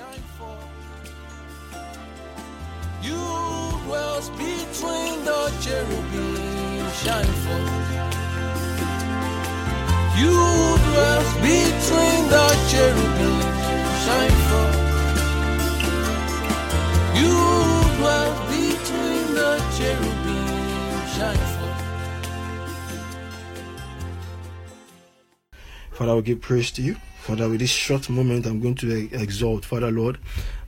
shine forth. You dwells between the cherubim, shine forth. You dwells between the cherubim, shine forth. You dwells between the cherubim, shine forth. Father, we give praise to you. Father, with this short moment, I'm going to exalt. Father, Lord,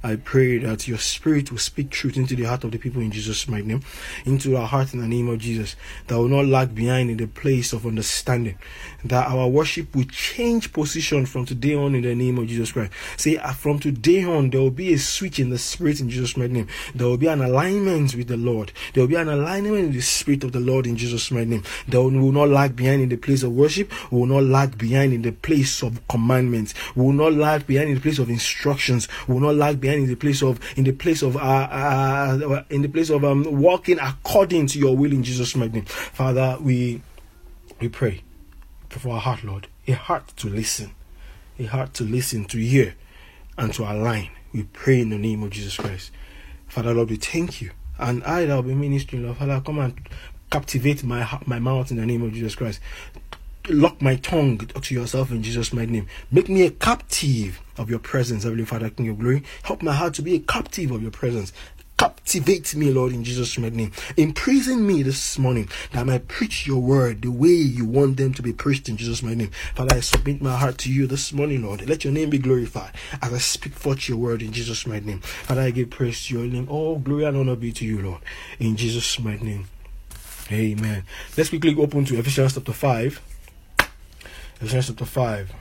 I pray that your spirit will speak truth into the heart of the people in Jesus' mighty name, into our heart in the name of Jesus, that will not lag behind in the place of understanding, that our worship will change position from today on in the name of Jesus Christ. Say, uh, from today on, there will be a switch in the spirit in Jesus' mighty name. There will be an alignment with the Lord. There will be an alignment in the spirit of the Lord in Jesus' mighty name. There will not lag behind in the place of worship. We will not lag behind in the place of commandments. We will not lag behind in the place of instructions. We will not lag behind in the place of in the place of uh, uh in the place of um walking according to your will in Jesus' mighty name. Father, we we pray for our heart, Lord, a heart to listen, a heart to listen, to hear, and to align. We pray in the name of Jesus Christ. Father, Lord, we thank you. And I that will be ministering, Lord, Father, come and captivate my my mouth in the name of Jesus Christ lock my tongue to yourself in Jesus' mighty name. Make me a captive of your presence, Heavenly Father, King of glory. Help my heart to be a captive of your presence. Captivate me, Lord, in Jesus' mighty name. Imprison me this morning that I might preach your word the way you want them to be preached in Jesus' mighty name. Father, I submit my heart to you this morning, Lord. Let your name be glorified as I speak forth your word in Jesus' mighty name. Father, I give praise to your name. All glory and honor be to you, Lord. In Jesus' mighty name. Amen. Let's quickly open to Ephesians chapter 5. Ephesians chapter 5.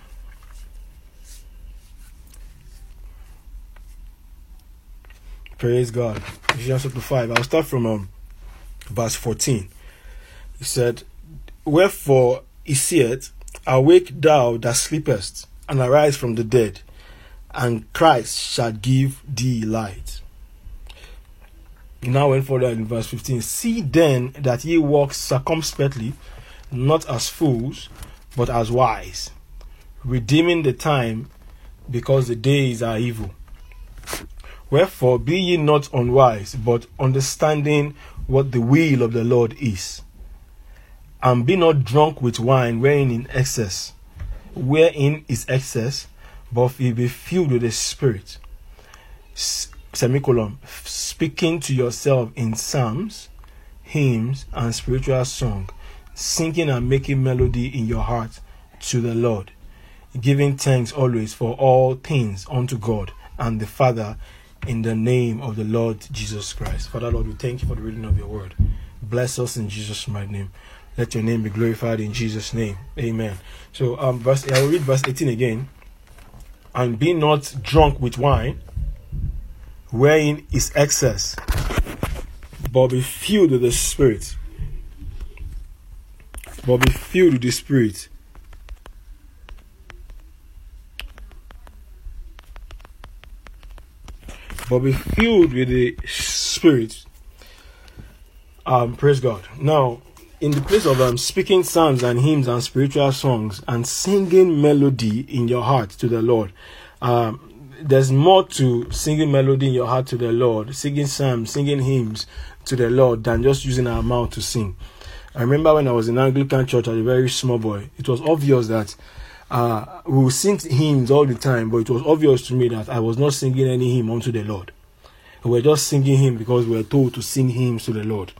Praise God. Ephesians chapter 5. I'll start from um, verse 14. He said, Wherefore he said, Awake thou that sleepest, and arise from the dead, and Christ shall give thee light. He now went further in verse 15. See then that ye walk circumspectly, not as fools, but as wise, redeeming the time, because the days are evil. Wherefore be ye not unwise, but understanding what the will of the Lord is. And be not drunk with wine wherein in excess, wherein is excess, but be filled with the Spirit. Semicolon, speaking to yourself in psalms, hymns, and spiritual song, singing and making melody in your heart to the Lord, giving thanks always for all things unto God and the Father in the name of the Lord Jesus Christ. Father, Lord, we thank you for the reading of your word. Bless us in Jesus' mighty name. Let your name be glorified in Jesus' name. Amen. So, um, verse, I will read verse 18 again. And be not drunk with wine, wherein is excess, but be filled with the Spirit. But be filled with the Spirit. but be filled with the Spirit. Um, praise God. Now, in the place of um, speaking psalms and hymns and spiritual songs and singing melody in your heart to the Lord, um, there's more to singing melody in your heart to the Lord, singing psalms, singing hymns to the Lord than just using our mouth to sing. I remember when I was in Anglican church as a very small boy, it was obvious that uh, we would sing hymns all the time, but it was obvious to me that I was not singing any hymn unto the Lord. We were just singing hymn because we were told to sing hymns to the Lord.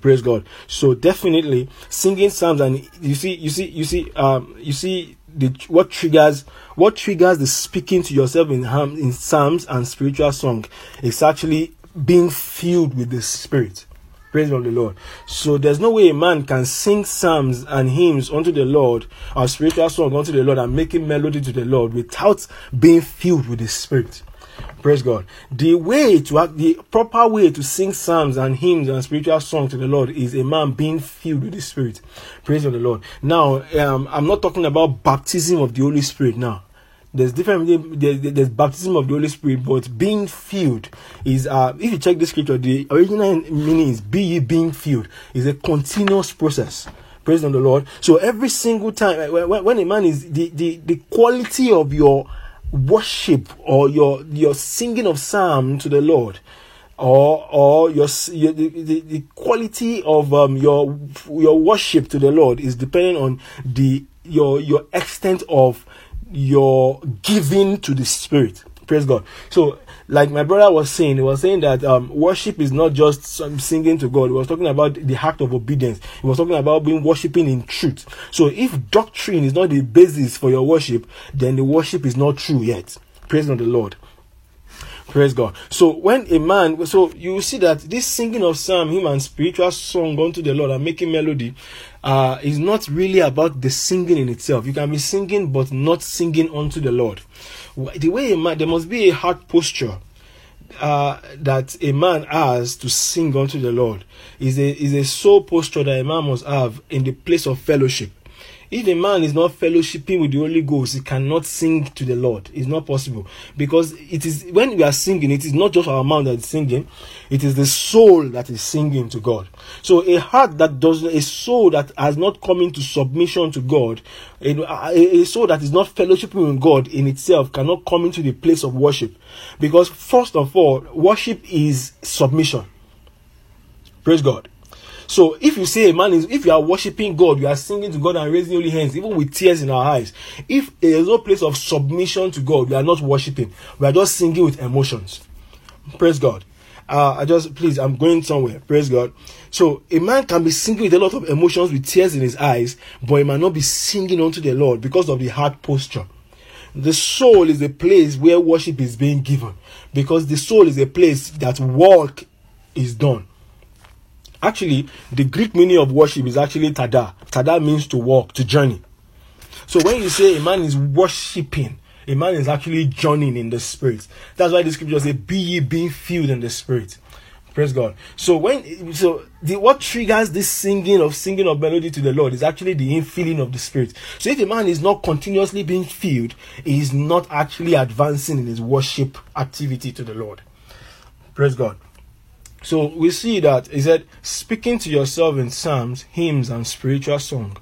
Praise God. So definitely singing psalms and you see, you see, you see, um, you see the what triggers what triggers the speaking to yourself in in psalms and spiritual song is actually being filled with the Spirit. Praise the Lord. So there's no way a man can sing psalms and hymns unto the Lord or spiritual song unto the Lord and making melody to the Lord without being filled with the Spirit. Praise God. The way to act, the proper way to sing psalms and hymns and spiritual songs to the Lord is a man being filled with the Spirit. Praise the Lord. Now, um, I'm not talking about baptism of the Holy Spirit now there's different there's, there's baptism of the holy spirit but being filled is uh if you check the scripture the original meaning is be ye being filled. Is a continuous process. Praise the lord. So every single time when, when a man is the, the the quality of your worship or your your singing of psalm to the Lord or or your, your the, the, the quality of um your your worship to the Lord is depending on the your your extent of your giving to the spirit. Praise god. So like my brother was saying he was saying that um, worship is not just some singing to god. He was talking about the act of obedience. He was talking about being worshiping in truth. So if doctrine is not the basis for your worship then the worship is not true yet. Praise the lord. Praise God. So when a man, so you see that this singing of psalm, hymn, and spiritual song unto the Lord and making melody, uh, is not really about the singing in itself. You can be singing, but not singing unto the Lord. The way a man, there must be a heart posture uh, that a man has to sing unto the Lord. Is a is a soul posture that a man must have in the place of fellowship. If a man is not fellowshipping with the Holy Ghost, he cannot sing to the Lord. It's not possible because it is when we are singing, it is not just our mouth that is singing, it is the soul that is singing to God. So a heart that does a soul that has not come into submission to God, a, soul that is not fellowshipping with God in itself cannot come into the place of worship because first of all, worship is submission. Praise God. So if you say a man is, if you are worshiping God, you are singing to God and raising holy hands, even with tears in our eyes. If there is no place of submission to God, we are not worshiping. We are just singing with emotions. Praise God. Uh, I just please, I'm going somewhere. Praise God. So a man can be singing with a lot of emotions, with tears in his eyes, but he might not be singing unto the Lord because of the heart posture. The soul is a place where worship is being given because the soul is a place that work is done. Actually, the Greek meaning of worship is actually tada. Tada means to walk, to journey. So when you say a man is worshiping, a man is actually journeying in the spirit. That's why the scripture says, "Be ye being filled in the spirit." Praise God. So when so the what triggers this singing of singing of melody to the Lord is actually the infilling of the Spirit. So if a man is not continuously being filled, he is not actually advancing in his worship activity to the Lord. Praise God. So we see that he said, speaking to yourself in psalms, hymns, and spiritual song,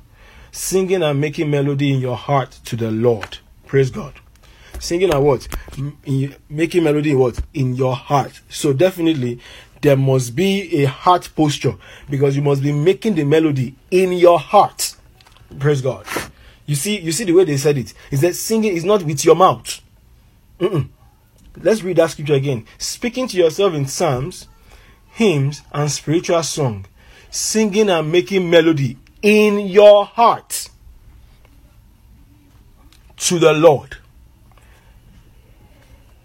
singing and making melody in your heart to the Lord. Praise God. Singing and what? In, making melody in what? In your heart. So definitely there must be a heart posture because you must be making the melody in your heart. Praise God. You see, you see the way they said it. Is that singing is not with your mouth. Mm-mm. Let's read that scripture again. Speaking to yourself in psalms, hymns, and spiritual song, singing and making melody in your heart to the Lord.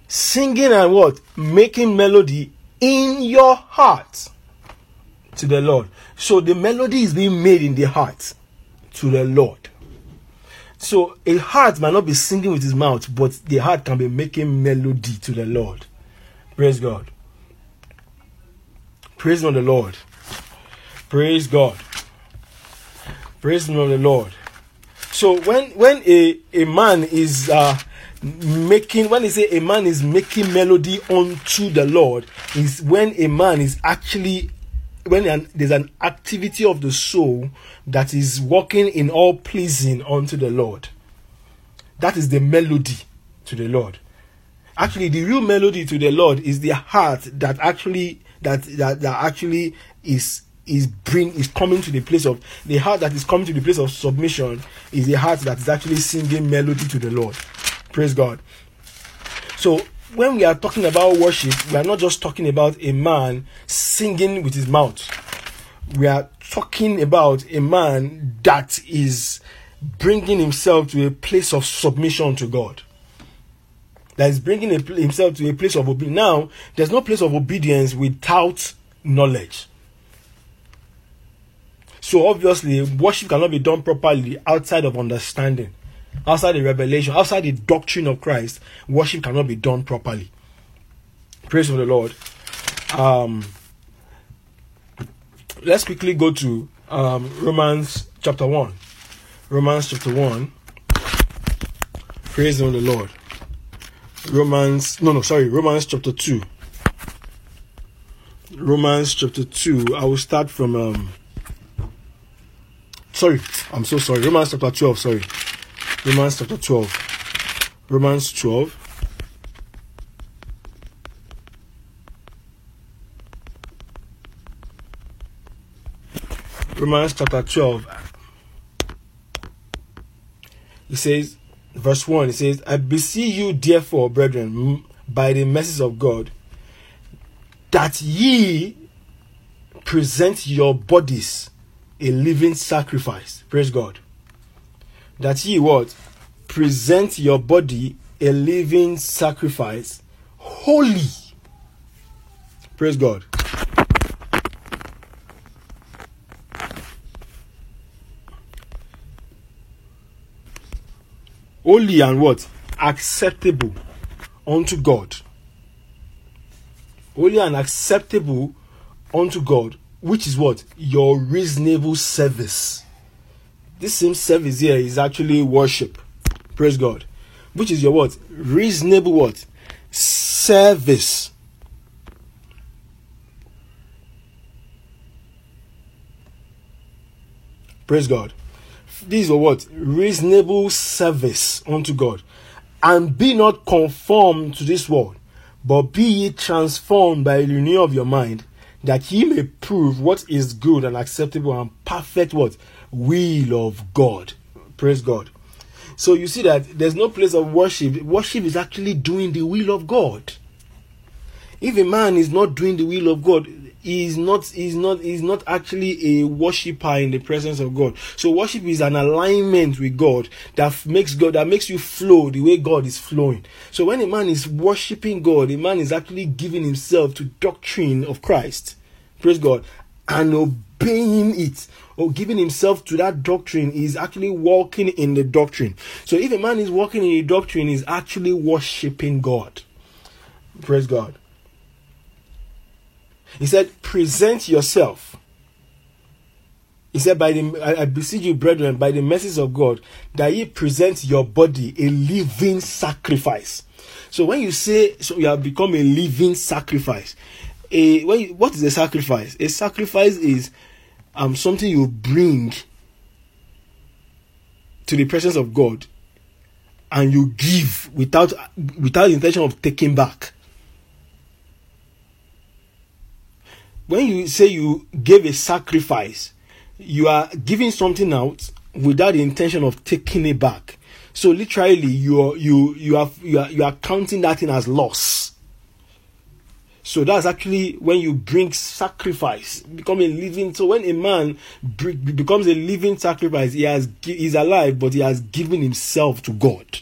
Singing and what? Making melody in your heart to the Lord. So the melody is being made in the heart to the Lord. So a heart might not be singing with his mouth, but the heart can be making melody to the Lord. Praise God. Praise the Lord. Praise God. Praise the Lord. So when when a, a man is uh, making when they say a man is making melody unto the Lord is when a man is actually when an, there's an activity of the soul that is working in all pleasing unto the Lord. That is the melody to the Lord. Actually, the real melody to the Lord is the heart that actually that that, that actually is is bring is coming to the place of the heart that is coming to the place of submission is the heart that is actually singing melody to the Lord. Praise God. So when we are talking about worship, we are not just talking about a man singing with his mouth. We are talking about a man that is bringing himself to a place of submission to God that is bringing a, himself to a place of obedience. Now, there's no place of obedience without knowledge. So obviously, worship cannot be done properly outside of understanding, outside the revelation, outside the doctrine of Christ. Worship cannot be done properly. Praise for the Lord. Um, let's quickly go to um, Romans chapter one. Romans chapter one. Praise the Lord. Romans, no, no, sorry, Romans chapter 2. Romans chapter 2. I will start from, um, sorry, I'm so sorry. Romans chapter 12, sorry. Romans chapter 12. Romans 12. Romans chapter 12. He says, verse 1, it says, I beseech you, therefore, brethren, by the mercies of God, that ye present your bodies a living sacrifice. Praise God. That ye what? Present your body a living sacrifice, holy. Praise God. Holy and what? Acceptable unto God. Holy and acceptable unto God, which is what? Your reasonable service. This same service here is actually worship. Praise God. Which is your what? Reasonable what? Service. Praise God. These are what? Reasonable service unto God. And be not conformed to this world, but be ye transformed by the renewal of your mind, that ye may prove what is good and acceptable and perfect what? Will of God. Praise God. So you see that there's no place of worship. Worship is actually doing the will of God. If a man is not doing the will of God, is not is not is not actually a worshiper in the presence of God. So worship is an alignment with God that makes God that makes you flow the way God is flowing. So when a man is worshiping God, a man is actually giving himself to doctrine of Christ. Praise God. And obeying it or giving himself to that doctrine is actually walking in the doctrine. So if a man is walking in the doctrine, is actually worshiping God. Praise God. He said, present yourself. He said, by the I, I beseech you, brethren, by the mercies of God, that ye present your body a living sacrifice. So when you say so you have become a living sacrifice, a when you, what is a sacrifice? A sacrifice is um something you bring to the presence of God and you give without without intention of taking back. When you say you gave a sacrifice, you are giving something out without the intention of taking it back. So literally, you are you you you are you are counting that in as loss. So that's actually when you bring sacrifice, become a living. So when a man becomes a living sacrifice, he has he's alive, but he has given himself to God.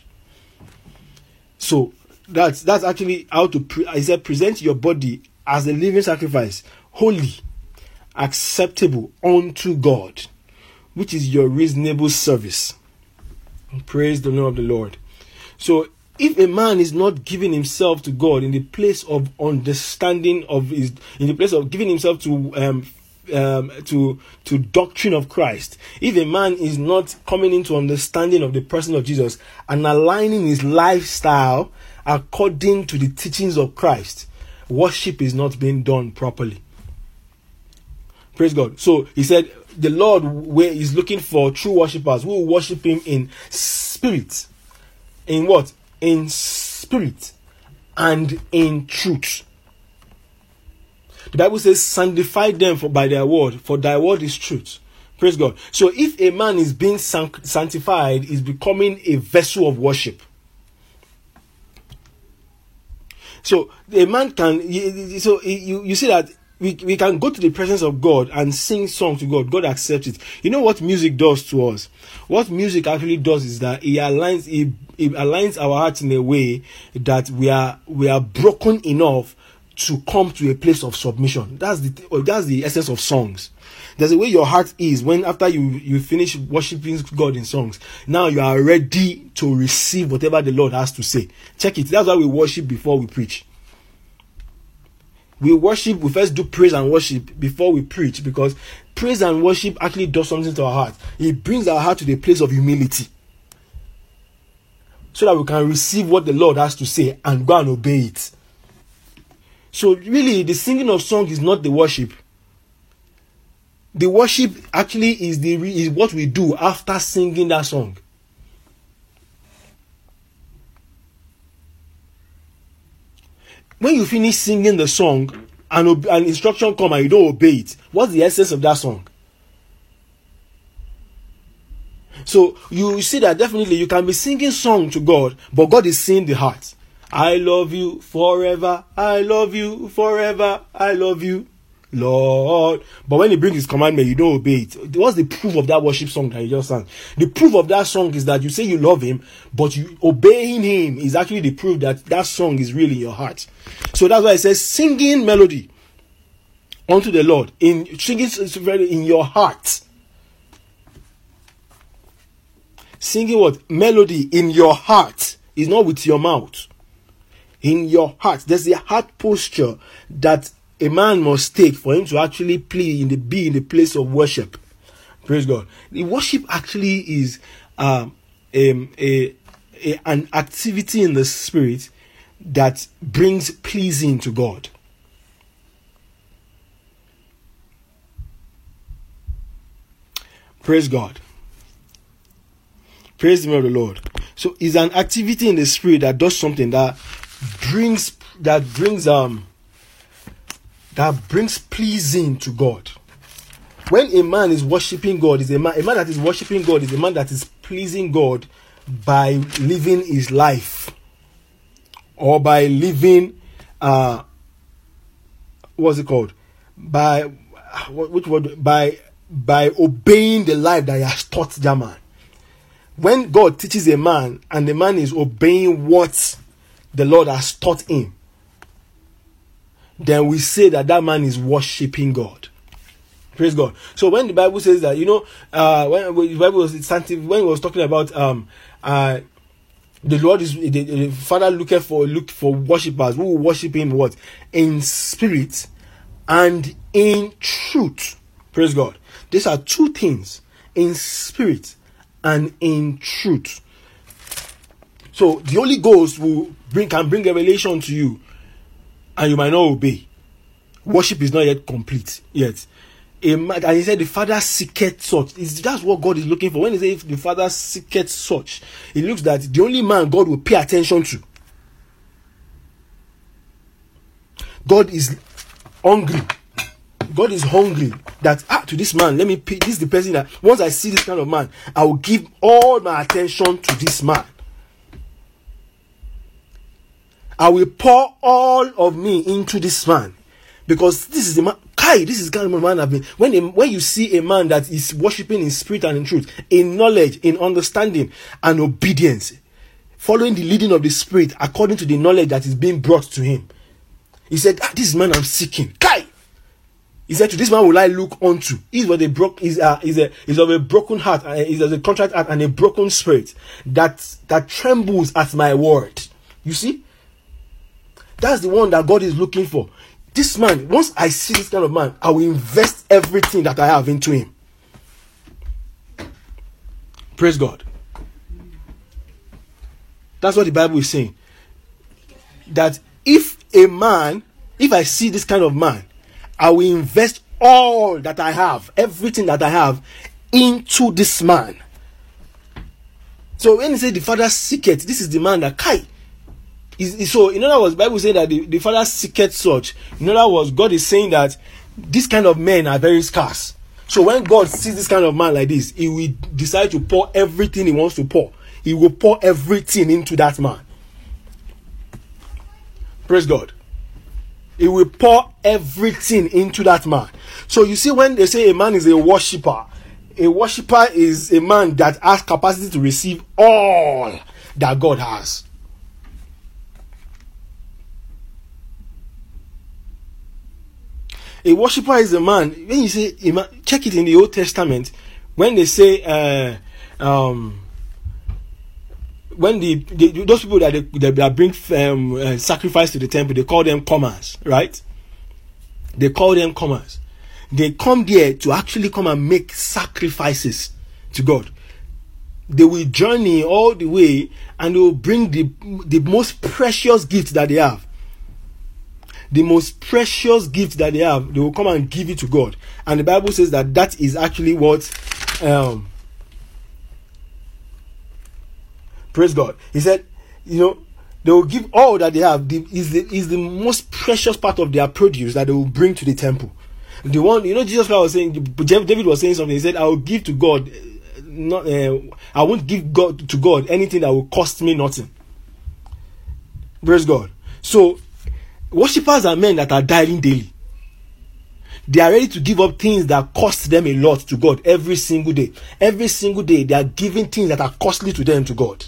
So that's that's actually how to. Pre- I said present your body as a living sacrifice, holy, acceptable unto God, which is your reasonable service. Praise the name of the Lord. So, if a man is not giving himself to God in the place of understanding of his, in the place of giving himself to um, um, to to doctrine of Christ, if a man is not coming into understanding of the person of Jesus and aligning his lifestyle according to the teachings of Christ, worship is not being done properly. Praise God. So he said, the Lord is looking for true worshippers who worship Him in spirit. In what? In spirit and in truth. The Bible says, sanctify them for by their word, for thy word is truth. Praise God. So if a man is being sanctified, is becoming a vessel of worship. So a man can, so you, you see that we, we can go to the presence of God and sing songs to God. God accepts it. You know what music does to us? What music actually does is that it aligns it, it aligns our hearts in a way that we are we are broken enough to come to a place of submission. That's the that's the essence of songs. There's a way your heart is when after you you finish worshiping God in songs. Now you are ready to receive whatever the Lord has to say. Check it. That's why we worship before we preach we worship, we first do praise and worship before we preach because praise and worship actually does something to our heart. It brings our heart to the place of humility so that we can receive what the Lord has to say and go and obey it. So, really, the singing of song is not the worship. The worship actually is the is what we do after singing that song. When you finish singing the song and an instruction come and you don't obey it, what's the essence of that song? So you see that definitely you can be singing song to God, but God is seeing the heart. I love you forever. I love you forever. I love you, Lord. But when He brings His commandment, you don't obey it. What's the proof of that worship song that you just sang? The proof of that song is that you say you love Him, but you obeying Him is actually the proof that that song is really in your heart. So that's why it says singing melody unto the Lord in singing in your heart. Singing what melody in your heart is not with your mouth in your heart. There's a heart posture that a man must take for him to actually play in the be in the place of worship. Praise God. The worship actually is um, um, a, a, an activity in the spirit that brings pleasing to God. Praise God. Praise the name of the Lord. So it's an activity in the spirit that does something that brings that brings um that brings pleasing to God. When a man is worshiping God, is a man a man that is worshiping God is a man that is pleasing God by living his life or by living uh what's it called? By which word? By by obeying the life that he has taught that man. When god teaches a man and the man is obeying what the Lord has taught him, then we say that that man is worshiping God. Praise God. So when the Bible says that, you know, uh, when, when the Bible was when it was talking about um, uh, the Lord is the, the Father looking for look for worshippers who worship Him what in spirit and in truth. Praise God. These are two things in spirit and in truth. So the Holy Ghost will bring can bring revelation to you, and you might not obey. Worship is not yet complete yet. and he said the father seeketh such. Is that's what God is looking for. When he says the father seeketh such, it looks that the only man God will pay attention to. God is hungry. God is hungry that ah to this man, let me pay. This is the person that once I see this kind of man, I will give all my attention to this man. I will pour all of me into this man because this is the man. Kai, this is the kind of man I've been. When a, when you see a man that is worshiping in spirit and in truth, in knowledge, in understanding, and obedience, following the leading of the spirit according to the knowledge that is being brought to him, he said, ah, "This man I'm seeking." Kai, he said, "To this man will I look unto." He's what they broke. Is uh, is a is of a broken heart. Uh, is a contract heart and a broken spirit that that trembles at my word. You see, that's the one that God is looking for. This man, once I see this kind of man, I will invest everything that I have into him. Praise God. That's what the Bible is saying. That if a man, if I see this kind of man, I will invest all that I have, everything that I have, into this man. So when he said the father seeketh, this is the man that Kai, so in other words bible say that the, the father seeketh such. In other words god is saying that this kind of men are very scarce. So when god sees this kind of man like this he will decide to pour everything he wants to pour. He will pour everything into that man. Praise god. He will pour everything into that man. So you see when they say a man is a worshipper a worshipper is a man that has capacity to receive all that god has A worshiper is a man. When you say check it in the Old Testament. When they say, uh, um, when the, the, those people that they, bring um, uh, sacrifice to the temple, they call them comers, right? They call them comers. They come there to actually come and make sacrifices to God. They will journey all the way and they will bring the the most precious gift that they have the most precious gift that they have, they will come and give it to God. And the Bible says that that is actually what. Um, praise God. He said, you know, they will give all that they have. The, is the is the most precious part of their produce that they will bring to the temple. The one you know, Jesus Christ was saying. David was saying something. He said, "I will give to God, uh, not uh, I won't give God to God anything that will cost me nothing." Praise God. So, worshippers are men that are dying daily. They are ready to give up things that cost them a lot to God every single day. Every single day, they are giving things that are costly to them to God.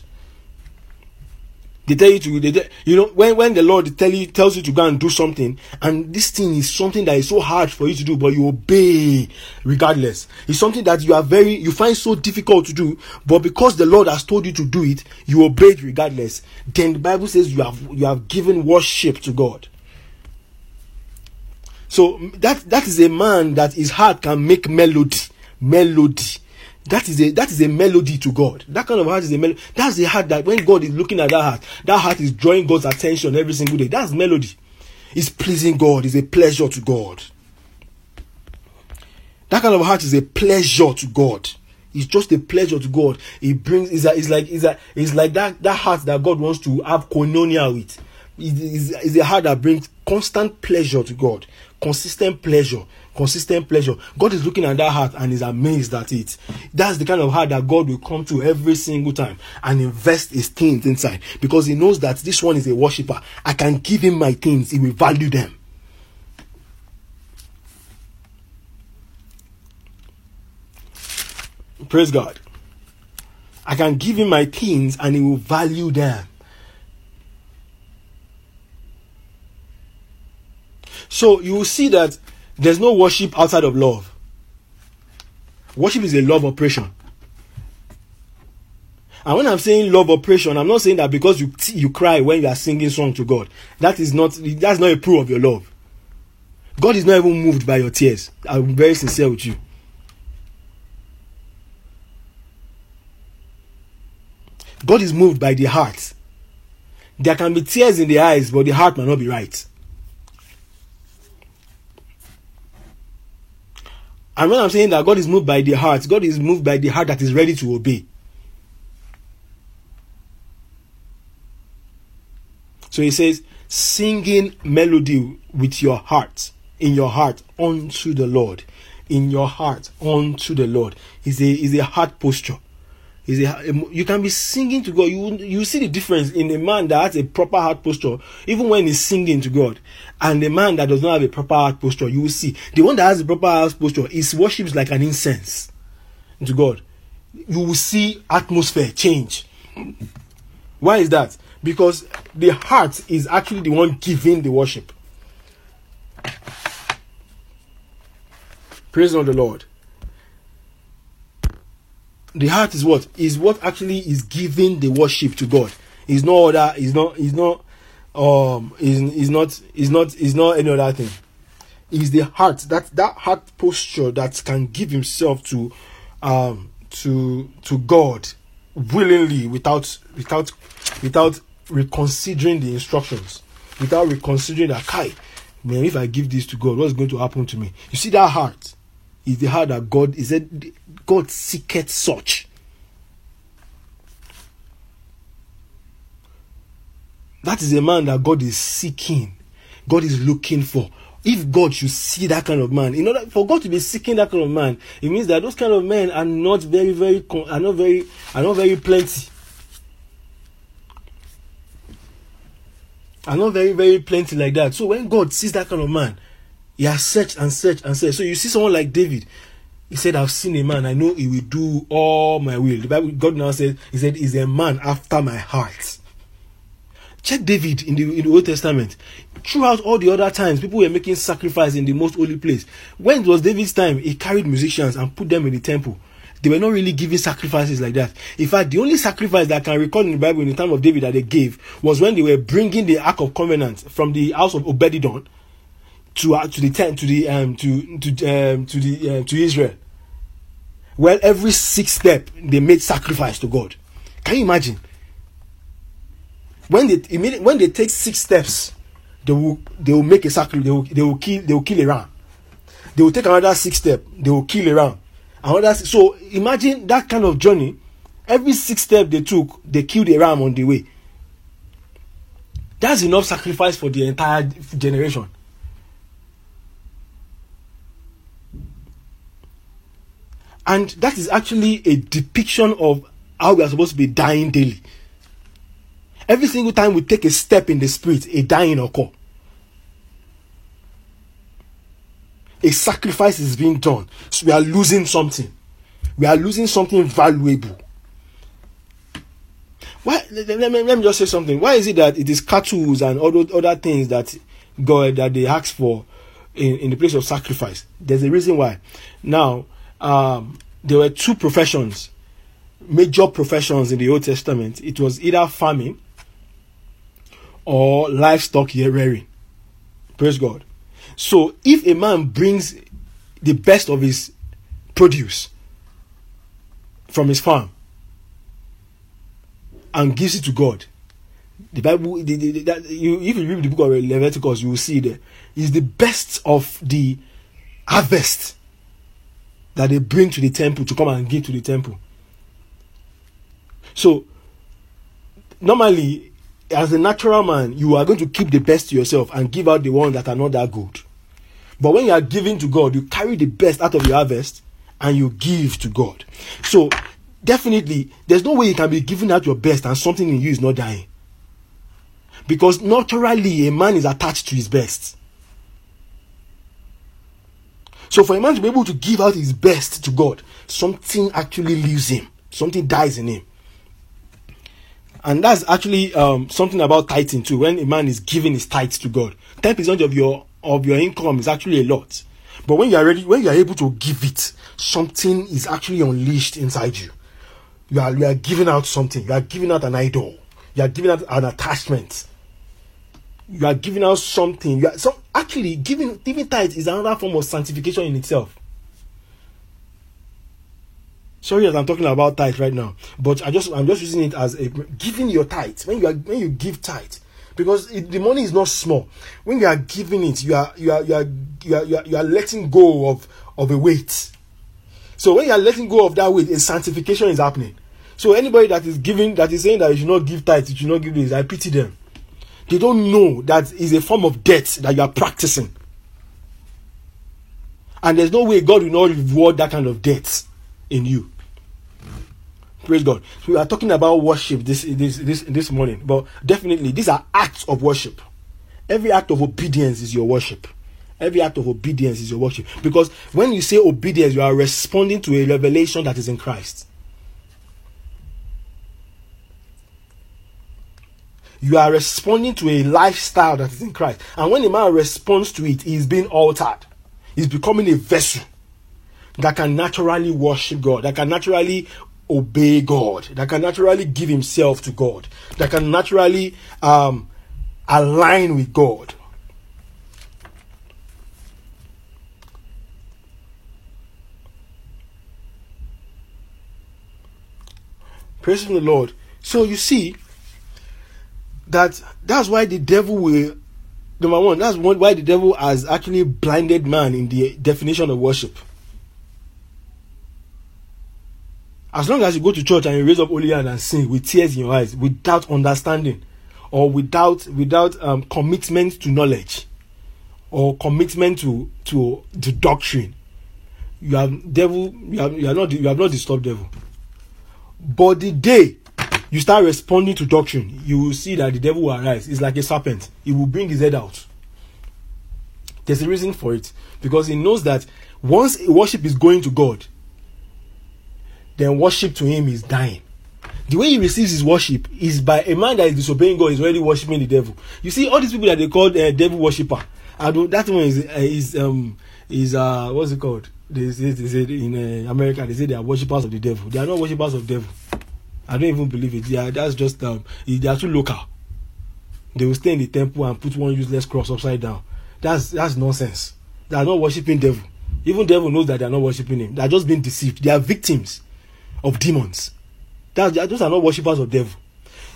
They tell you to, they, you know, when, when the Lord tell you, tells you to go and do something, and this thing is something that is so hard for you to do, but you obey regardless. It's something that you are very, you find so difficult to do, but because the Lord has told you to do it, you obey regardless. Then the Bible says you have, you have given worship to God. So that, that is a man that his heart can make melody, melody that is a that is a melody to God. That kind of heart is a melody. That's the heart that when God is looking at that heart, that heart is drawing God's attention every single day. That's melody. It's pleasing God. It's a pleasure to God. That kind of heart is a pleasure to God. It's just a pleasure to God. It brings it's, a, it's like it's, a, it's like that that heart that God wants to have koinonia with. It's, it's a heart that brings constant pleasure to God, consistent pleasure consistent pleasure. God is looking at that heart and is amazed at it. That's the kind of heart that God will come to every single time and invest his things inside because he knows that this one is a worshiper. I can give him my things, he will value them. Praise God. I can give him my things and he will value them. So you will see that there's no worship outside of love. Worship is a love operation. And when I'm saying love operation, I'm not saying that because you you cry when you are singing song to God. That is not that's not a proof of your love. God is not even moved by your tears. I'm very sincere with you. God is moved by the heart. There can be tears in the eyes, but the heart might not be right. And when I'm saying that God is moved by the heart, God is moved by the heart that is ready to obey. So he says, singing melody with your heart, in your heart, unto the Lord. In your heart, unto the Lord. Is a is a heart posture. Is a you can be singing to God. You you see the difference in a man that has a proper heart posture, even when he's singing to God, and a man that does not have a proper heart posture. You will see the one that has a proper heart posture is worships like an incense to God. You will see atmosphere change. Why is that? Because the heart is actually the one giving the worship. Praise on the Lord the heart is what is what actually is giving the worship to God. Is no other. Is not. Is not. Um. Is is not. Is not. Is not any other thing. Is the heart that that heart posture that can give himself to, um, to to God willingly without without without reconsidering the instructions, without reconsidering that kai, man, if I give this to God, what's going to happen to me? You see that heart is the heart that God is said God seeketh such. That is a man that God is seeking. God is looking for. If God should see that kind of man, in order for God to be seeking that kind of man, it means that those kind of men are not very, very, are not very, are not very plenty. Are not very, very plenty like that. So when God sees that kind of man, he has searched and searched and searched. So you see someone like David, he said, I've seen a man, I know he will do all my will. The Bible, God now says, He said, He's a man after my heart. Check David in the, in the Old Testament. Throughout all the other times, people were making sacrifice in the most holy place. When it was David's time, he carried musicians and put them in the temple. They were not really giving sacrifices like that. In fact, the only sacrifice that I can recall in the Bible in the time of David that they gave was when they were bringing the Ark of Covenant from the house of Obed-edom to uh, to the tent to the um to to um to the uh, to Israel. Well, every six step they made sacrifice to God. Can you imagine? When they when they take six steps, they will they will make a sacrifice. They will they will kill they will kill a ram. They will take another six step. They will kill a ram. Another so imagine that kind of journey. Every six step they took, they killed a ram on the way. That's enough sacrifice for the entire generation. And that is actually a depiction of how we are supposed to be dying daily. Every single time we take a step in the spirit, a dying occur. A sacrifice is being done. So we are losing something. We are losing something valuable. Why? Let, let me, let me just say something. Why is it that it is cattle and other other things that God that they ask for in, in the place of sacrifice? There's a reason why. Now, um, there were two professions, major professions in the Old Testament. It was either farming or livestock rearing. Praise God. So if a man brings the best of his produce from his farm and gives it to God, the Bible, the, the, that, you, if you read the book of Leviticus, you will see there is the best of the harvest that they bring to the temple to come and give to the temple. So, normally, as a natural man, you are going to keep the best to yourself and give out the ones that are not that good. But when you are giving to God, you carry the best out of your harvest and you give to God. So, definitely, there's no way you can be giving out your best and something in you is not dying. Because naturally, a man is attached to his best. So, for a man to be able to give out his best to God, something actually leaves him, something dies in him and that's actually um, something about tithing too. When a man is giving his tithes to God, ten percent of your of your income is actually a lot. But when you are ready, when you are able to give it, something is actually unleashed inside you. You are you are giving out something. You are giving out an idol. You are giving out an attachment. You are giving out something. You are, so actually giving giving tithes is another form of sanctification in itself. Sorry as I'm talking about tithe right now, but I just I'm just using it as a giving your tithe. When you are when you give tithe, because it, the money is not small. When you are giving it, you are you are you are you are, you are, you are letting go of of a weight. So when you are letting go of that weight, a sanctification is happening. So anybody that is giving that is saying that you should not give tithe, you should not give this, I pity them. They don't know that is a form of debt that you are practicing. And there's no way God will not reward that kind of debt in you. Praise God. So we are talking about worship this this this this morning, but definitely these are acts of worship. Every act of obedience is your worship. Every act of obedience is your worship. Because when you say obedience, you are responding to a revelation that is in Christ. You are responding to a lifestyle that is in Christ. And when a man responds to it, he is being altered. He's becoming a vessel that can naturally worship God, that can naturally obey God, that can naturally give himself to God, that can naturally um, align with God. Praise the Lord. So you see that that's why the devil will number one, that's why the devil has actually blinded man in the definition of worship. As long as you go to church and you raise up holy hand and sing with tears in your eyes, without understanding, or without without um, commitment to knowledge, or commitment to to the doctrine, you have devil. You have, you are not you have not disturbed devil. But the day you start responding to doctrine, you will see that the devil will arise. It's like a serpent. He will bring his head out. There's a reason for it because he knows that once worship is going to God, then worship to him is dying. The way he receives his worship is by a man that is disobeying God is already worshiping the devil. You see, all these people that they call uh, devil worshipper, and that one is uh, is um is uh what's it called? They say, they say in uh, America they say they are worshippers of the devil. They are not worshippers of devil. I don't even believe it. Are, that's just um they are too local. They will stay in the temple and put one useless cross upside down. That's that's nonsense. They are not worshiping devil. Even devil knows that they are not worshiping him. They are just being deceived. They are victims of demons. That, those are not worshippers of devil.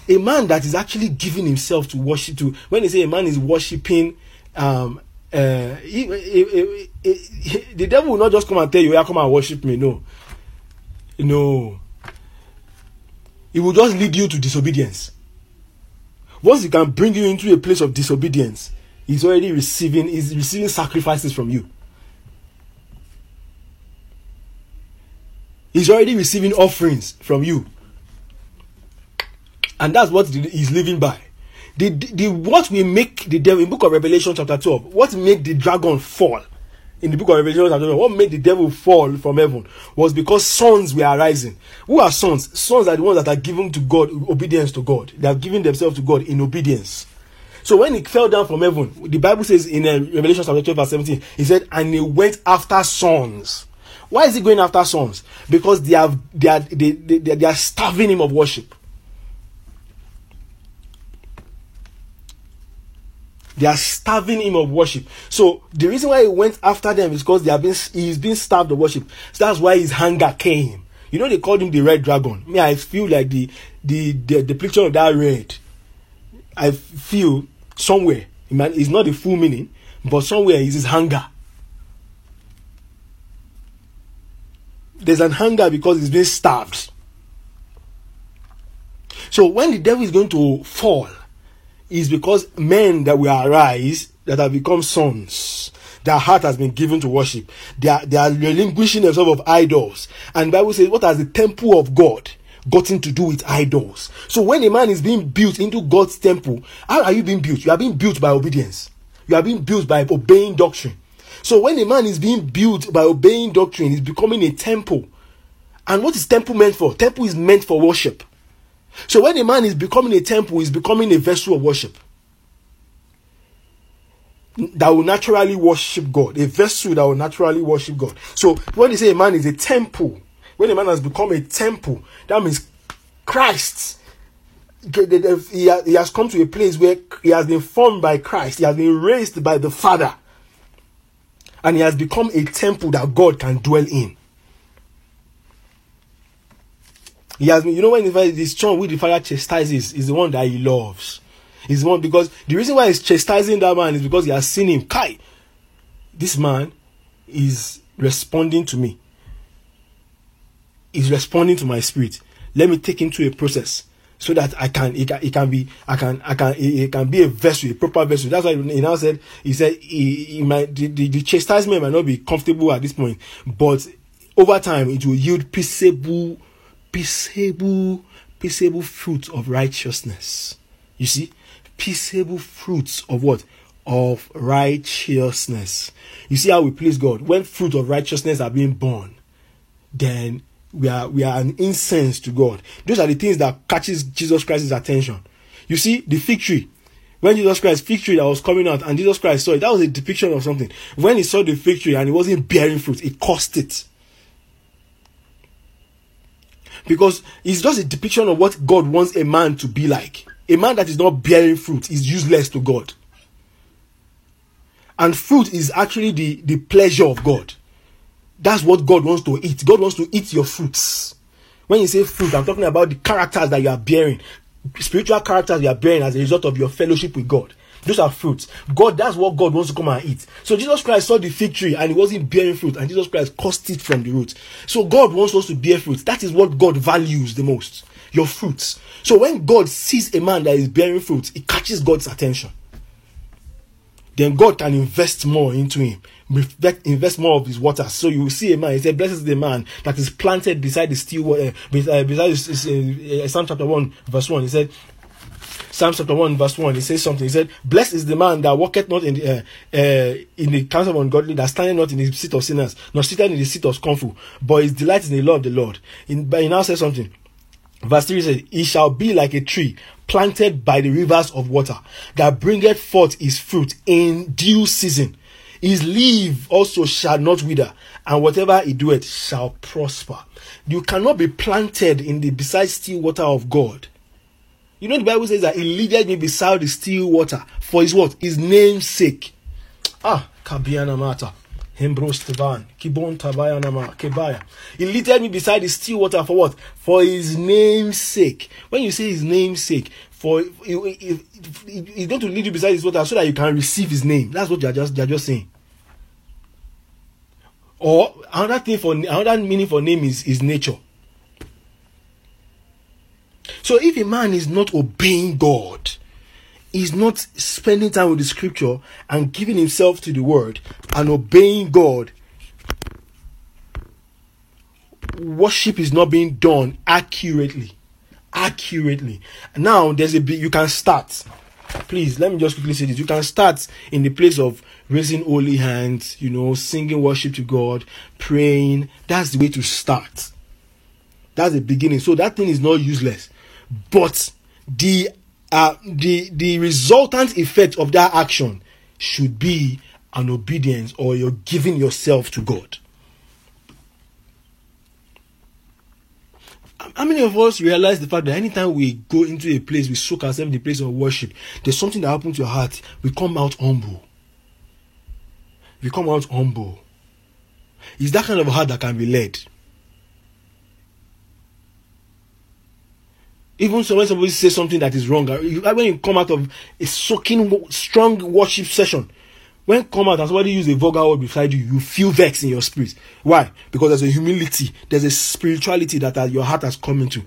A man that is actually giving himself to worship to when they say a man is worshiping um uh he, he, he, the devil will not just come and tell you yeah come and worship me no no he will just lead you to disobedience once he can bring you into a place of disobedience, he's already receiving, he's receiving sacrifices from you. He's already receiving offerings from you. And that's what he's living by. The, the, the what we make the devil in book of Revelation chapter 12, what made the dragon fall in the book of Revelation what made the devil fall from heaven was because sons were arising. Who are sons? Sons are the ones that are given to God, obedience to God. They are giving themselves to God in obedience. So when he fell down from heaven, the Bible says in uh, Revelation chapter 12, verse 17, he said, and he went after sons. Why is he going after sons? Because they have they are they, they, they are starving him of worship. They are starving him of worship. So the reason why he went after them is because they have been he's been starved of worship. So that's why his hunger came. You know they called him the red dragon. Me, I feel like the the the, picture of that red. I feel somewhere. It's not the full meaning, but somewhere is his hunger. There's an hunger because he's being starved. So when the devil is going to fall, is because men that will arise that have become sons their heart has been given to worship. They are they are relinquishing themselves of idols. And bible says what has the temple of god gotten to do with idols? So when a man is being built into god's temple how are you being built? You are being built by obedience. You are being built by obeying doctrine. So when a man is being built by obeying doctrine he's becoming a temple. And what is temple meant for? Temple is meant for worship so when a man is becoming a temple, he's becoming a vessel of worship that will naturally worship God, a vessel that will naturally worship God. So when they say a man is a temple, when a man has become a temple, that means Christ. He has come to a place where he has been formed by Christ, he has been raised by the Father, and he has become a temple that God can dwell in. He has been, you know, when this son with the father chastises is the one that he loves. The one because the reason why he's chastising that man is because he has seen him. Kai, this man is responding to me. He's responding to my spirit. Let me take him to a process so that I can it can, it can be I can I can it, it, can be a vessel, a proper vessel. That's why he now said he said he, he might the, the, the chastisement might not be comfortable at this point, but over time it will yield peaceable peaceable, peaceable fruits of righteousness. You see, peaceable fruits of what? Of righteousness. You see how we please God. When fruit of righteousness are being born, then we are we are an incense to God. Those are the things that catches Jesus Christ's attention. You see, the fig tree. When Jesus Christ fig tree that was coming out and Jesus Christ saw it, that was a depiction of something. When he saw the fig tree and it wasn't bearing fruit, it caused it because it's just a depiction of what God wants a man to be like. A man that is not bearing fruit is useless to God. And fruit is actually the, the pleasure of God. That's what God wants to eat. God wants to eat your fruits. When you say fruit, I'm talking about the characters that you are bearing, spiritual characters you are bearing as a result of your fellowship with God. Those are fruits. God, that's what God wants to come and eat. So Jesus Christ saw the fig tree and it wasn't bearing fruit, and Jesus Christ cursed it from the root. So God wants us to bear fruit. That is what God values the most. Your fruits. So when God sees a man that is bearing fruit, it catches God's attention. Then God can invest more into him, invest more of his water. So you will see a man. He said, "Blessed is the man that is planted beside the still water." Uh, beside uh, Psalm chapter one, verse one. He said, Psalm chapter 1, verse 1, he says something. He said, Blessed is the man that walketh not in the, uh, uh, in the counsel of ungodly, that standeth not in the seat of sinners, nor sitteth in the seat of scornful, but his delight is in the law of the Lord. In, but he now says something. Verse 3 says, He shall be like a tree planted by the rivers of water, that bringeth forth his fruit in due season. His leaf also shall not wither, and whatever he doeth shall prosper. You cannot be planted in the beside still water of God you know the Bible says that he leaded me beside the still water for his what? His name's sake. Ah, Kabiana Mata. Kibon Tabayanama, Kebaya. He leaded me beside the still water for what? For his name's sake. When you say his name's sake, for he's going to lead you beside his water so that you can receive his name. That's what you're just you're just saying. Or another thing for another meaning for name is is nature. So if a man is not obeying God, is not spending time with the scripture and giving himself to the word and obeying God, worship is not being done accurately. Accurately. Now there's a bit you can start. Please let me just quickly say this. You can start in the place of raising holy hands, you know, singing worship to God, praying. That's the way to start. That's the beginning. So that thing is not useless. But the uh, the the resultant effect of that action should be an obedience or you're giving yourself to God. How many of us realize the fact that anytime we go into a place, we soak ourselves in the place of worship, there's something that happens to your heart, we come out humble. We come out humble. It's that kind of heart that can be led. Even so when somebody says something that is wrong, uh, when you come out of a soaking, strong worship session, when come out and somebody use a vulgar word beside you, you feel vexed in your spirit. Why? Because there's a humility, there's a spirituality that uh, your heart has come into.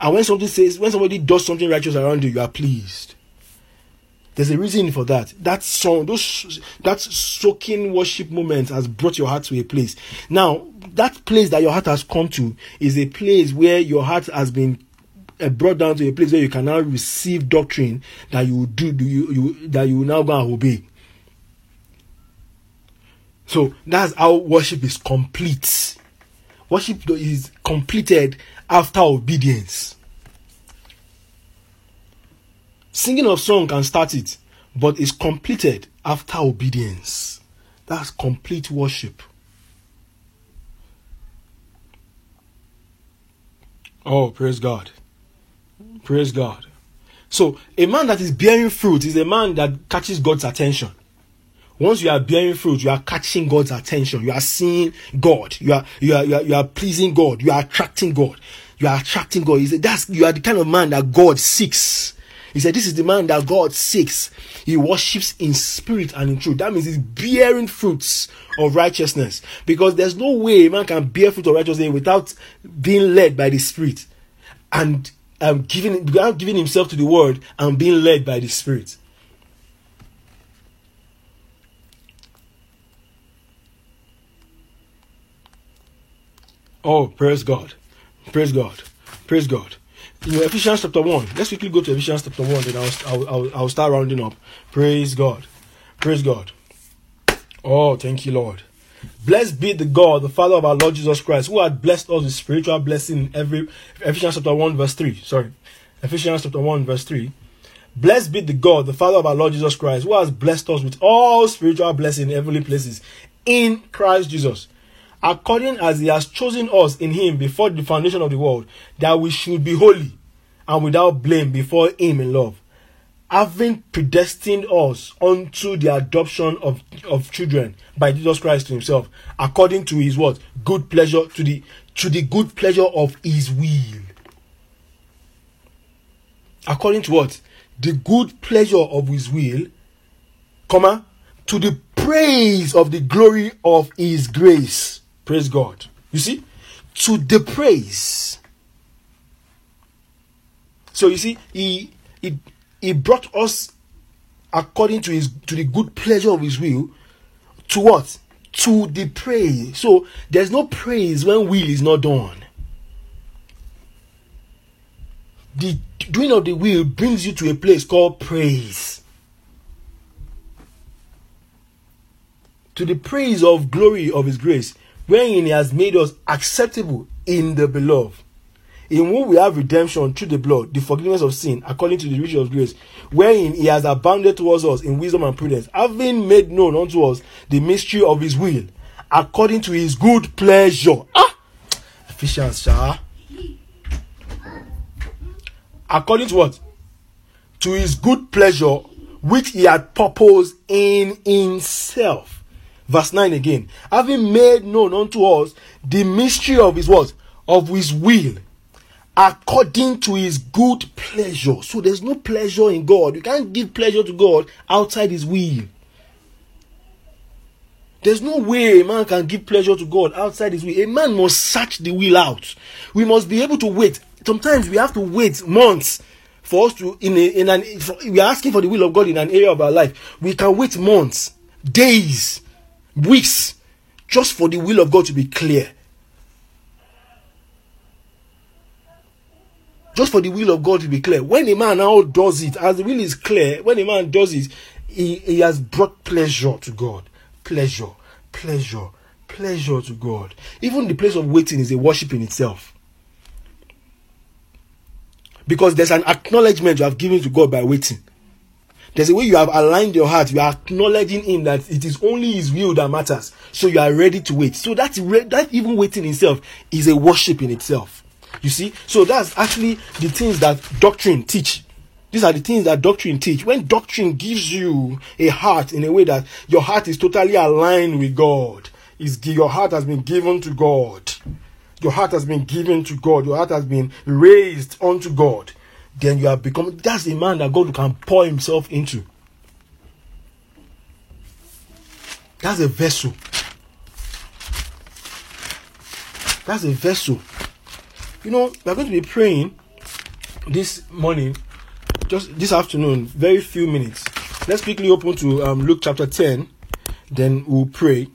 And when something says, when somebody does something righteous around you, you are pleased. There's a reason for that. That song, those that soaking worship moment has brought your heart to a place. Now, that place that your heart has come to is a place where your heart has been uh, brought down to a place where you can now receive doctrine that you do, do you, you that you now go and obey. So that's how worship is complete. Worship is completed after obedience. Singing of song can start it, but it's completed after obedience. That's complete worship. Oh, praise God. Praise God. So, a man that is bearing fruit is a man that catches God's attention. Once you are bearing fruit, you are catching God's attention. You are seeing God. You are you are you are, you are pleasing God. You are attracting God. You are attracting God. He said, That's you are the kind of man that God seeks. He said, This is the man that God seeks. He worships in spirit and in truth. That means he's bearing fruits of righteousness. Because there's no way a man can bear fruit of righteousness without being led by the Spirit. And um, giving, without giving himself to the word and being led by the Spirit. Oh, praise God. Praise God. Praise God. You know, Ephesians chapter 1. Let's quickly go to Ephesians chapter 1, then I'll, I'll, I'll, I'll start rounding up. Praise God. Praise God. Oh, thank you, Lord. Blessed be the God, the Father of our Lord Jesus Christ, who had blessed us with spiritual blessing in every Ephesians chapter 1, verse 3. Sorry. Ephesians chapter 1, verse 3. Blessed be the God, the Father of our Lord Jesus Christ, who has blessed us with all spiritual blessing in heavenly places in Christ Jesus according as he has chosen us in him before the foundation of the world, that we should be holy and without blame before him in love, having predestined us unto the adoption of, of children by Jesus Christ to himself, according to his what? Good pleasure, to the to the good pleasure of his will. According to what? The good pleasure of his will, comma, to the praise of the glory of his grace Praise God. You see, to the praise. So you see, he he he brought us according to his to the good pleasure of his will to what? To the praise. So there's no praise when will is not done. The doing of the will brings you to a place called praise. To the praise of glory of his grace wherein he has made us acceptable in the beloved, in whom we have redemption through the blood, the forgiveness of sin, according to the riches of grace, wherein he has abounded towards us in wisdom and prudence, having made known unto us the mystery of his will, according to his good pleasure. Ah! Ephesians. According to what? To his good pleasure, which he had purposed in himself Verse 9 again. Having made known unto us the mystery of his what? Of his will. According to his good pleasure. So there's no pleasure in God. You can't give pleasure to God outside his will. There's no way a man can give pleasure to God outside his will. A man must search the will out. We must be able to wait. Sometimes we have to wait months for us to in a in an we are asking for the will of God in an area of our life. We can wait months, days, weeks, just for the will of God to be clear. Just for the will of God to be clear. When a man now does it, as the will is clear, when a man does it, he, he has brought pleasure to God. Pleasure, pleasure, pleasure to God. Even the place of waiting is a worship in itself. Because there's an acknowledgement you have given to God by waiting. There's a way you have aligned your heart. You are acknowledging Him that it is only His will that matters. So you are ready to wait. So that that even waiting itself is a worship in itself. You see, so that's actually the things that doctrine teach. These are the things that doctrine teach. When doctrine gives you a heart in a way that your heart is totally aligned with God, is your heart has been given to God. Your heart has been given to God. Your heart has been raised unto God. Then you have become that's a man that God can pour himself into. That's a vessel. That's a vessel. You know, we're going to be praying this morning, just this afternoon, very few minutes. Let's quickly open to um, Luke chapter 10, then we'll pray.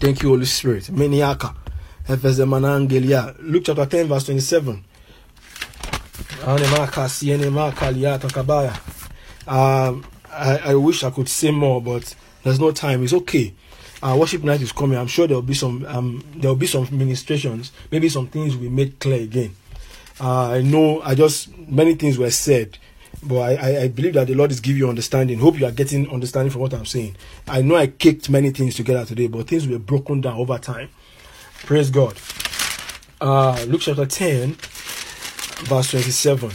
Thank you, Holy Spirit. Meniaka. Luke chapter 10, verse 27. Um, I, I wish I could say more, but there's no time. It's okay. Our worship night is coming. I'm sure there'll be some um, there'll be some ministrations. Maybe some things we made clear again. Uh, I know I just many things were said, but I, I, I, believe that the Lord is giving you understanding. Hope you are getting understanding from what I'm saying. I know I kicked many things together today, but things were broken down over time. Praise God. Uh, Luke chapter 10, verse 27.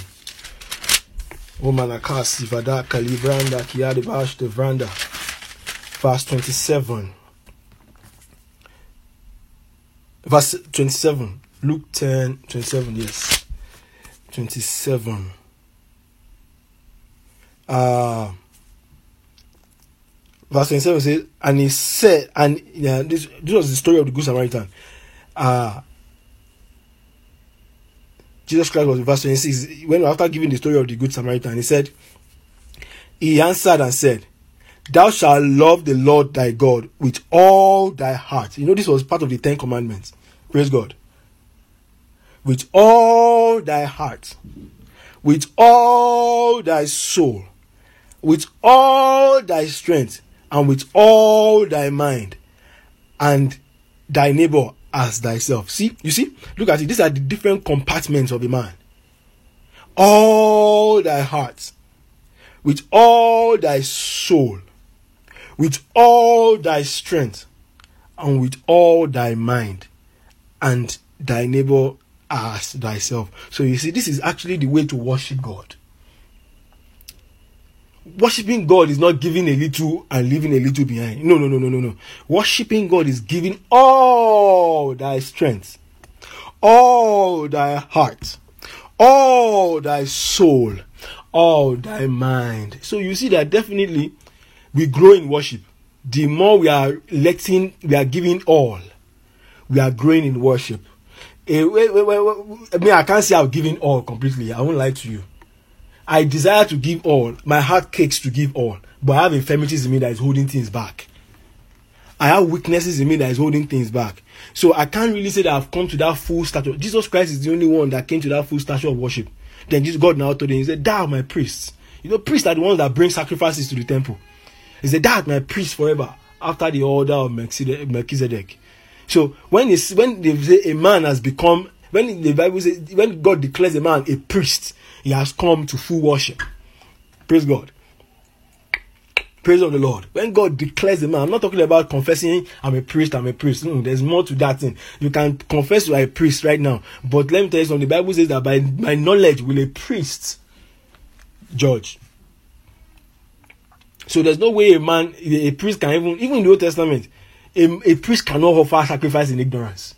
Verse 27. Verse 27. Luke 10, 27, yes. 27. Uh, verse 27 says, and he said, and yeah, this, this was the story of the Good Samaritan. Uh, Jesus Christ was in verse 26. When after giving the story of the Good Samaritan, he said, He answered and said, Thou shalt love the Lord thy God with all thy heart. You know, this was part of the Ten Commandments. Praise God. With all thy heart, with all thy soul, with all thy strength, and with all thy mind, and thy neighbor as thyself. See, you see, look at it. These are the different compartments of a man. All thy heart, with all thy soul, with all thy strength and with all thy mind and thy neighbor as thyself. So you see, this is actually the way to worship God. Worshipping God is not giving a little and leaving a little behind. No, no, no, no, no, no. Worshipping God is giving all thy strength, all thy heart, all thy soul, all thy mind. So you see that definitely we grow in worship. The more we are letting, we are giving all, we are growing in worship. Eh, wait, wait, wait, I mean, I can't say I'm giving all completely. I won't lie to you. I desire to give all. My heart cakes to give all. But I have infirmities in me that is holding things back. I have weaknesses in me that is holding things back. So I can't really say that I've come to that full stature. Jesus Christ is the only one that came to that full stature of worship. Then Jesus, God now told him, He said, Thou, my priests. You know, priests are the ones that bring sacrifices to the temple. He said, That my priest forever after the order of Melchizedek. So when it's when they say a man has become when the Bible says when God declares a man a priest, he has come to full worship. Praise God. Praise of the Lord. When God declares a man, I'm not talking about confessing I'm a priest, I'm a priest. No, there's more to that thing. You can confess you are a priest right now. But let me tell you something. The Bible says that by my knowledge will a priest judge. So there's no way a man, a priest can even, even in the Old Testament, a, a priest cannot offer sacrifice in ignorance.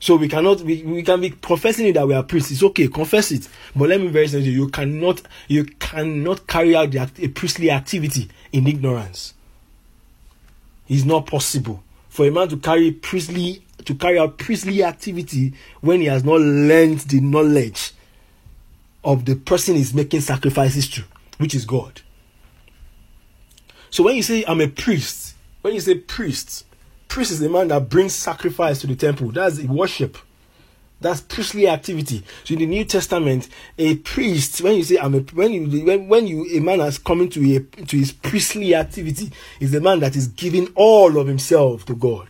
So we cannot, we, we can be professing it that we are priests. It's okay, confess it. But let me very simply, you cannot, you cannot carry out the, a priestly activity in ignorance. It's not possible for a man to carry priestly, to carry out priestly activity when he has not learned the knowledge of the person is making sacrifices to, which is God. So when you say I'm a priest, when you say priest, priest is a man that brings sacrifice to the temple. That's worship. That's priestly activity. So in the New Testament, a priest, when you say I'm a when you when, when you a man has come into a to his priestly activity, is a man that is giving all of himself to God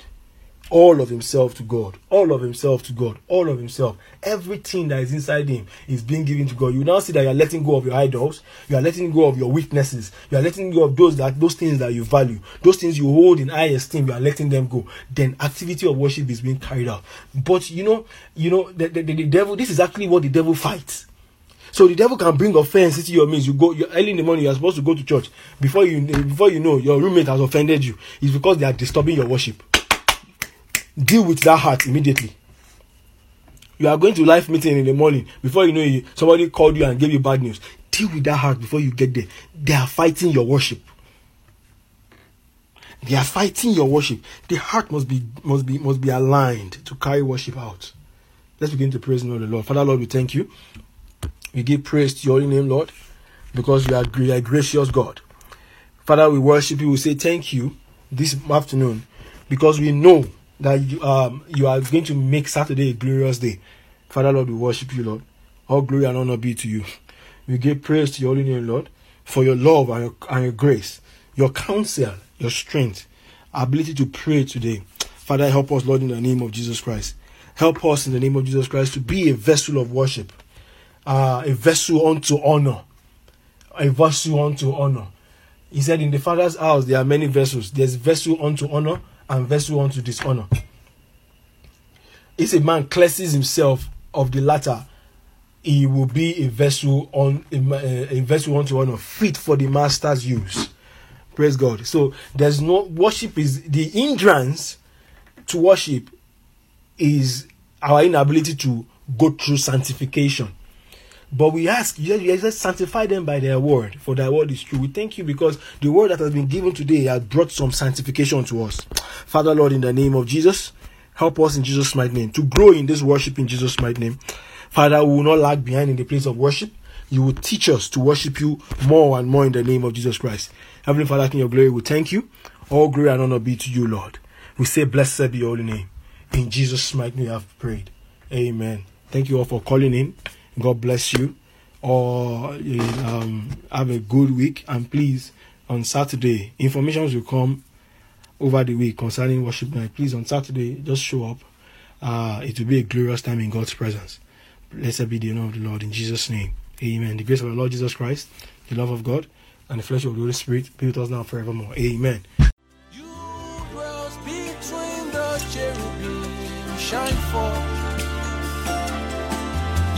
all of himself to God, all of himself to God, all of himself. Everything that is inside him is being given to God. You now see that you are letting go of your idols, you are letting go of your weaknesses, you are letting go of those that those things that you value, those things you hold in high esteem, you are letting them go. Then activity of worship is being carried out. But you know, you know, the, the, the devil, this is actually what the devil fights. So the devil can bring offense into your midst. You go you early in the morning. You are supposed to go to church. Before you before you know, your roommate has offended you. It's because they are disturbing your worship deal with that heart immediately. You are going to life meeting in the morning. Before you know it somebody called you and gave you bad news. Deal with that heart before you get there. They are fighting your worship. They are fighting your worship. The heart must be must be must be aligned to carry worship out. Let's begin to praise the lord the lord. Father lord we thank you. We give praise to your name lord because you are, you are gracious god. Father we worship you. We say thank you this afternoon because we know that you, um, you are going to make Saturday a glorious day. Father, Lord, we worship you, Lord. All glory and honor be to you. We give praise to your holy name, Lord, for your love and your, and your grace, your counsel, your strength, ability to pray today. Father, help us, Lord, in the name of Jesus Christ. Help us in the name of Jesus Christ to be a vessel of worship, uh, a vessel unto honor, a vessel unto honor. He said, In the Father's house, there are many vessels. There's vessel unto honor and vessel unto dishonor. If a man cleanses himself of the latter, he will be a vessel on a, a vessel unto honor, fit for the master's use. Praise God. So there's no worship is the hindrance to worship is our inability to go through sanctification. But we ask, you just sanctify them by their word, for thy word is true. We thank you because the word that has been given today has brought some sanctification to us. Father, Lord, in the name of Jesus, help us in Jesus' mighty name to grow in this worship in Jesus' mighty name. Father, we will not lag behind in the place of worship. You will teach us to worship you more and more in the name of Jesus Christ. Heavenly Father, in your glory, we thank you. All glory and honor be to you, Lord. We say, Blessed be your holy name. In Jesus' mighty name, I have prayed. Amen. Thank you all for calling in. God bless you. Or um, have a good week. And please, on Saturday, information will come over the week concerning worship night. Please, on Saturday, just show up. Uh, it will be a glorious time in God's presence. Blessed be the name of the Lord in Jesus' name. Amen. The grace of our Lord Jesus Christ, the love of God, and the flesh of the Holy Spirit be with us now forevermore. Amen.